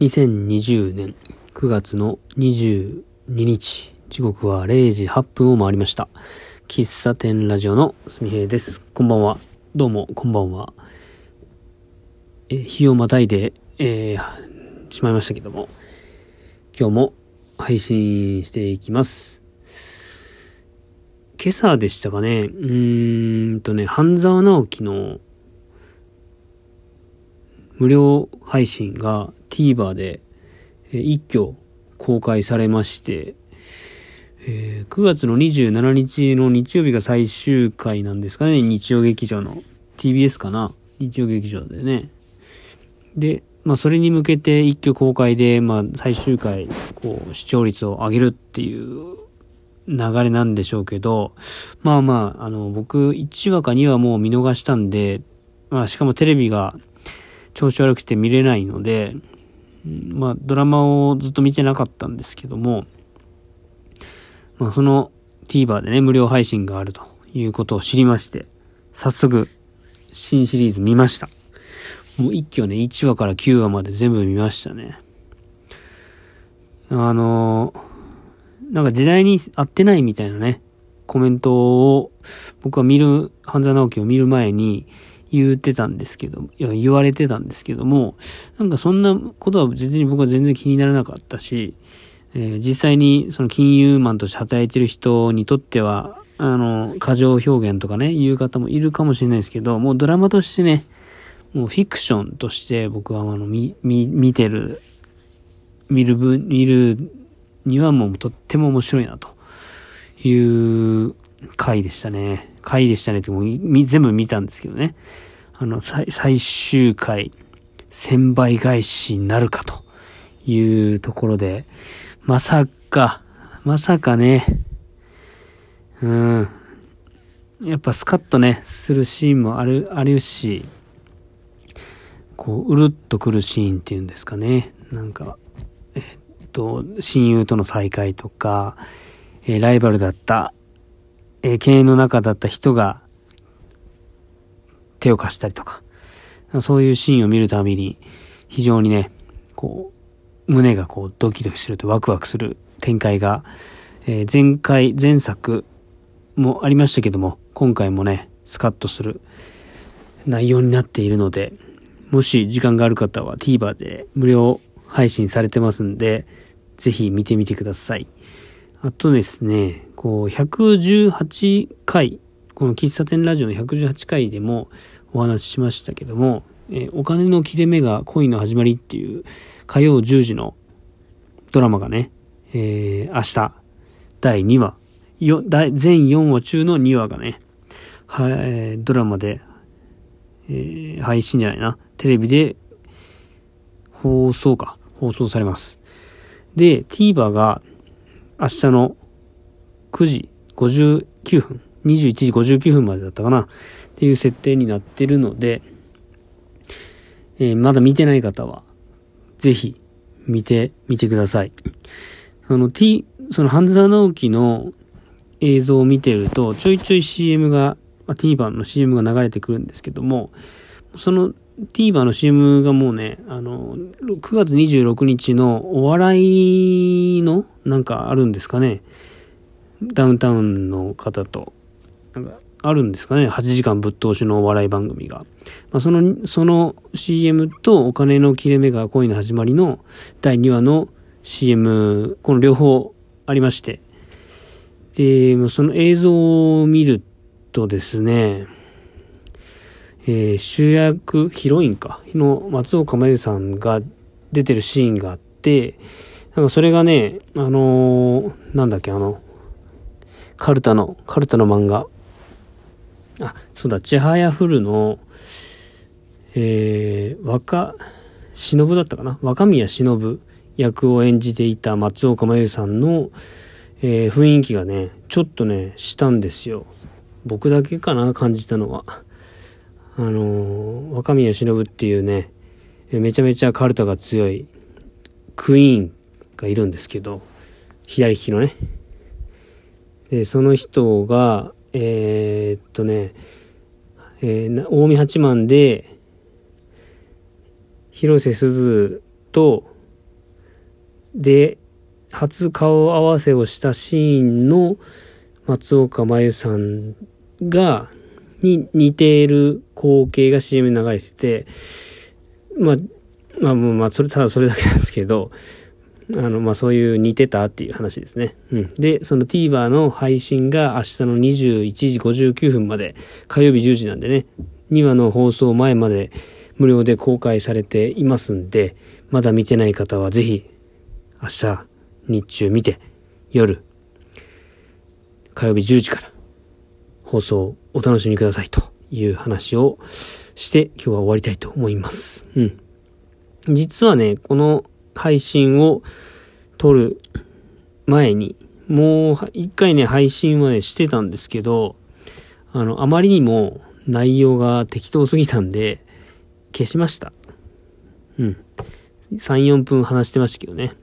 2020年9月の22日、時刻は0時8分を回りました。喫茶店ラジオのすみへいです。こんばんは。どうも、こんばんは。え日をまたいで、えーしまいましたけども、今日も配信していきます。今朝でしたかね、うーんとね、半沢直樹の無料配信が TVer で、えー一挙公開されまして、えー9月の27日の日曜日が最終回なんですかね、日曜劇場の。TBS かな。日曜劇場でね。で、まあそれに向けて一挙公開で、まあ最終回、こう視聴率を上げるっていう流れなんでしょうけど、まあまあ、あの、僕1話か2話もう見逃したんで、まあしかもテレビが調子悪くて見れないので、まあドラマをずっと見てなかったんですけども、まあその TVer でね、無料配信があるということを知りまして、早速新シリーズ見ました。もう一挙ね、1話から9話まで全部見ましたね。あのなんか時代に合ってないみたいなね、コメントを僕は見る、半沢直樹を見る前に言ってたんですけど、言われてたんですけども、なんかそんなことは別に僕は全然気にならなかったし、えー実際にその金融マンとして働いてる人にとっては、あの、過剰表現とかね、言う方もいるかもしれないですけど、もうドラマとしてね、もうフィクションとして僕はあの、見、見、見てる、見る分、見るにはもうとっても面白いなという回でしたね。回でしたねってもう全部見たんですけどね。あの、最最終回、1000倍返しになるかというところで、まさか、まさかね、うん。やっぱスカッとね、するシーンもある、あるし、こう、うるっとくるシーンっていうんですかね。なんか、えっと、親友との再会とか、えーライバルだった、え経営の中だった人が手を貸したりとか、そういうシーンを見るたびに、非常にね、こう、胸がこうドキドキするとワクワクする展開が、えー前回、前作もありましたけども、今回もね、スカッとする内容になっているので、もし時間がある方は TVer で無料配信されてますんで、ぜひ見てみてください。あとですね、こう、118回、この喫茶店ラジオの118回でもお話ししましたけども、えーお金の切れ目が恋の始まりっていう火曜10時のドラマがね、えー明日、第2話、よ第全4話中の2話がね、はえードラマで、えー配信じゃないな、テレビで放送か、放送されます。で、TVer が明日の9時59分、21時59分までだったかな、っていう設定になってるので、えーまだ見てない方は、ぜひ見てみてください。その T、その半沢直樹の映像を見てると、ちょいちょい CM が、まあ TVer の CM が流れてくるんですけども、その TVer の CM がもうね、あの、9月26日のお笑いのなんかあるんですかね。ダウンタウンの方と、なんかあるんですかね。8時間ぶっ通しのお笑い番組が。まあ、その、その CM とお金の切れ目が恋の始まりの第2話の CM、この両方ありまして。で、その映像を見るとですね、えー主役、ヒロインか、の松岡茉優さんが出てるシーンがあって、なんかそれがね、あのーなんだっけ、あの、カルタの、カルタの漫画。あ、そうだ、ちはやふるの、えー、若、忍だったかな？若宮忍役を演じていた松岡茉優さんの、えー雰囲気がね、ちょっとね、したんですよ。僕だけかな、感じたのは。あの若宮忍っていうね、めちゃめちゃカルタが強いクイーンがいるんですけど、左利きのね。で、その人が、えーっとね、えー近江八幡で、広瀬すずとで、初顔合わせをしたシーンの松岡真優さんが、に似ている光景が CM に流れてて、まあ、まあ、まあ、それ、ただそれだけなんですけど、あの、まあ、そういう似てたっていう話ですね。うん。で、その TVer の配信が明日の21時59分まで、火曜日10時なんでね、2話の放送前まで無料で公開されていますんで、まだ見てない方はぜひ、明日、日中見て、夜、火曜日10時から放送お楽しみくださいという話をして今日は終わりたいと思います。うん。実はね、この配信を撮る前に、もう一回ね、配信はね、してたんですけど、あの、あまりにも内容が適当すぎたんで、消しました。うん。3、4分話してましたけどね。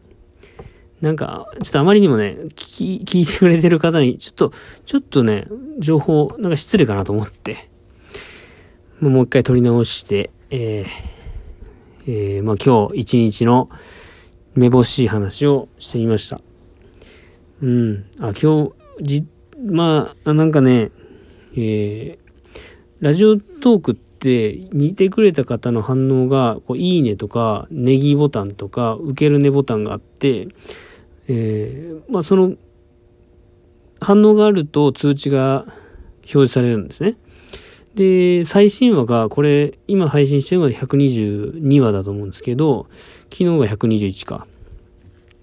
なんか、ちょっとあまりにもね、聞き、聞いてくれてる方に、ちょっと、ちょっとね、情報、なんか失礼かなと思って、もう一回撮り直して、えー、えー、まあ今日一日のめぼしい話をしてみました。うん。あ、今日、じ、まあ、なんかね、えー、ラジオトークって似てくれた方の反応が、こう、いいねとか、ネギボタンとか、受けるねボタンがあって、えー、まあその、反応があると通知が表示されるんですね。で、最新話が、これ、今配信してるのが122話だと思うんですけど、昨日が121か。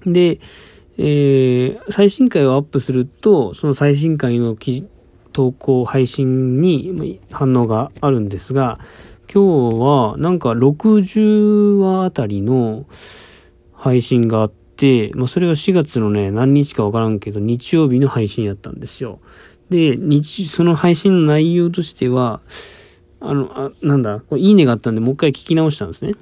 で、えー、最新回をアップすると、その最新回の記事、投稿、配信に反応があるんですが、今日はなんか60話あたりの配信があって、まあそれが4月のね、何日かわからんけど、日曜日の配信やったんですよ。で、日、その配信の内容としては、あの、あなんだ、これいいねがあったんで、もう一回聞き直したんですね。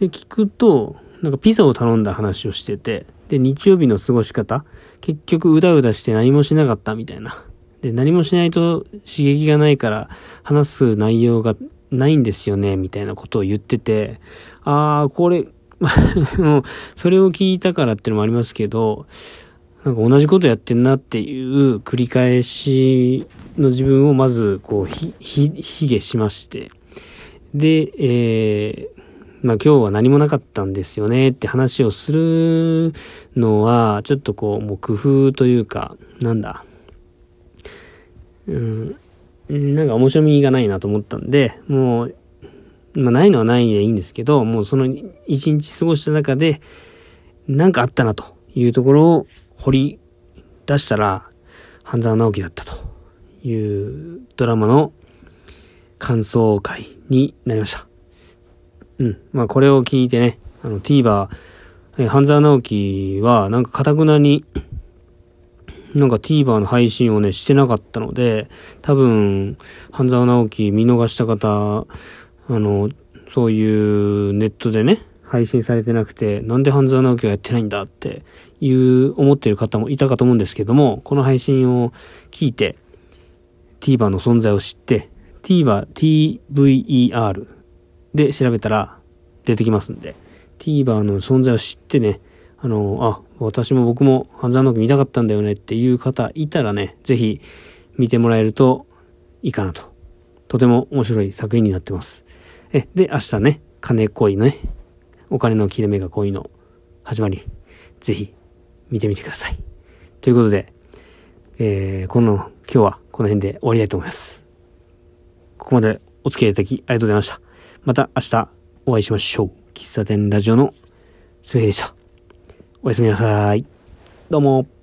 で、聞くと、なんかピザを頼んだ話をしてて、で、日曜日の過ごし方、結局うだうだして何もしなかったみたいな。で、何もしないと刺激がないから話す内容がないんですよね、みたいなことを言ってて、ああ、これ、もう、それを聞いたからっていうのもありますけど、なんか同じことやってんなっていう繰り返しの自分をまずこうひ、ひ、ひげしまして。で、えー、まあ今日は何もなかったんですよねって話をするのは、ちょっとこう、もう工夫というか、なんだ。うん、なんか面白みがないなと思ったんで、もう、まあないのはないでいいんですけど、もうその一日過ごした中で、なんかあったなというところを掘り出したら、半沢直樹だったというドラマの感想会になりました。うん。まあこれを聞いてね、あの TVer、半沢直樹はなんかかたくなに、なんか TVer の配信をね、してなかったので、多分、半沢直樹見逃した方、あの、そういうネットでね、配信されてなくて、なんで半沢直樹がやってないんだっていう思ってる方もいたかと思うんですけども、この配信を聞いて、TVer の存在を知って、TVer、TVER で調べたら出てきますんで、TVer の存在を知ってね、あの、あ、私も僕も半沢直樹見たかったんだよねっていう方いたらね、ぜひ見てもらえるといいかなと。とても面白い作品になってます。え、で、明日ね、金恋ね、お金の切れ目が恋の始まり、ぜひ見てみてください。ということで、えー、この、今日はこの辺で終わりたいと思います。ここまでお付き合いいただきありがとうございました。また明日お会いしましょう。喫茶店ラジオのすべでした。おやすみなさい。どうも。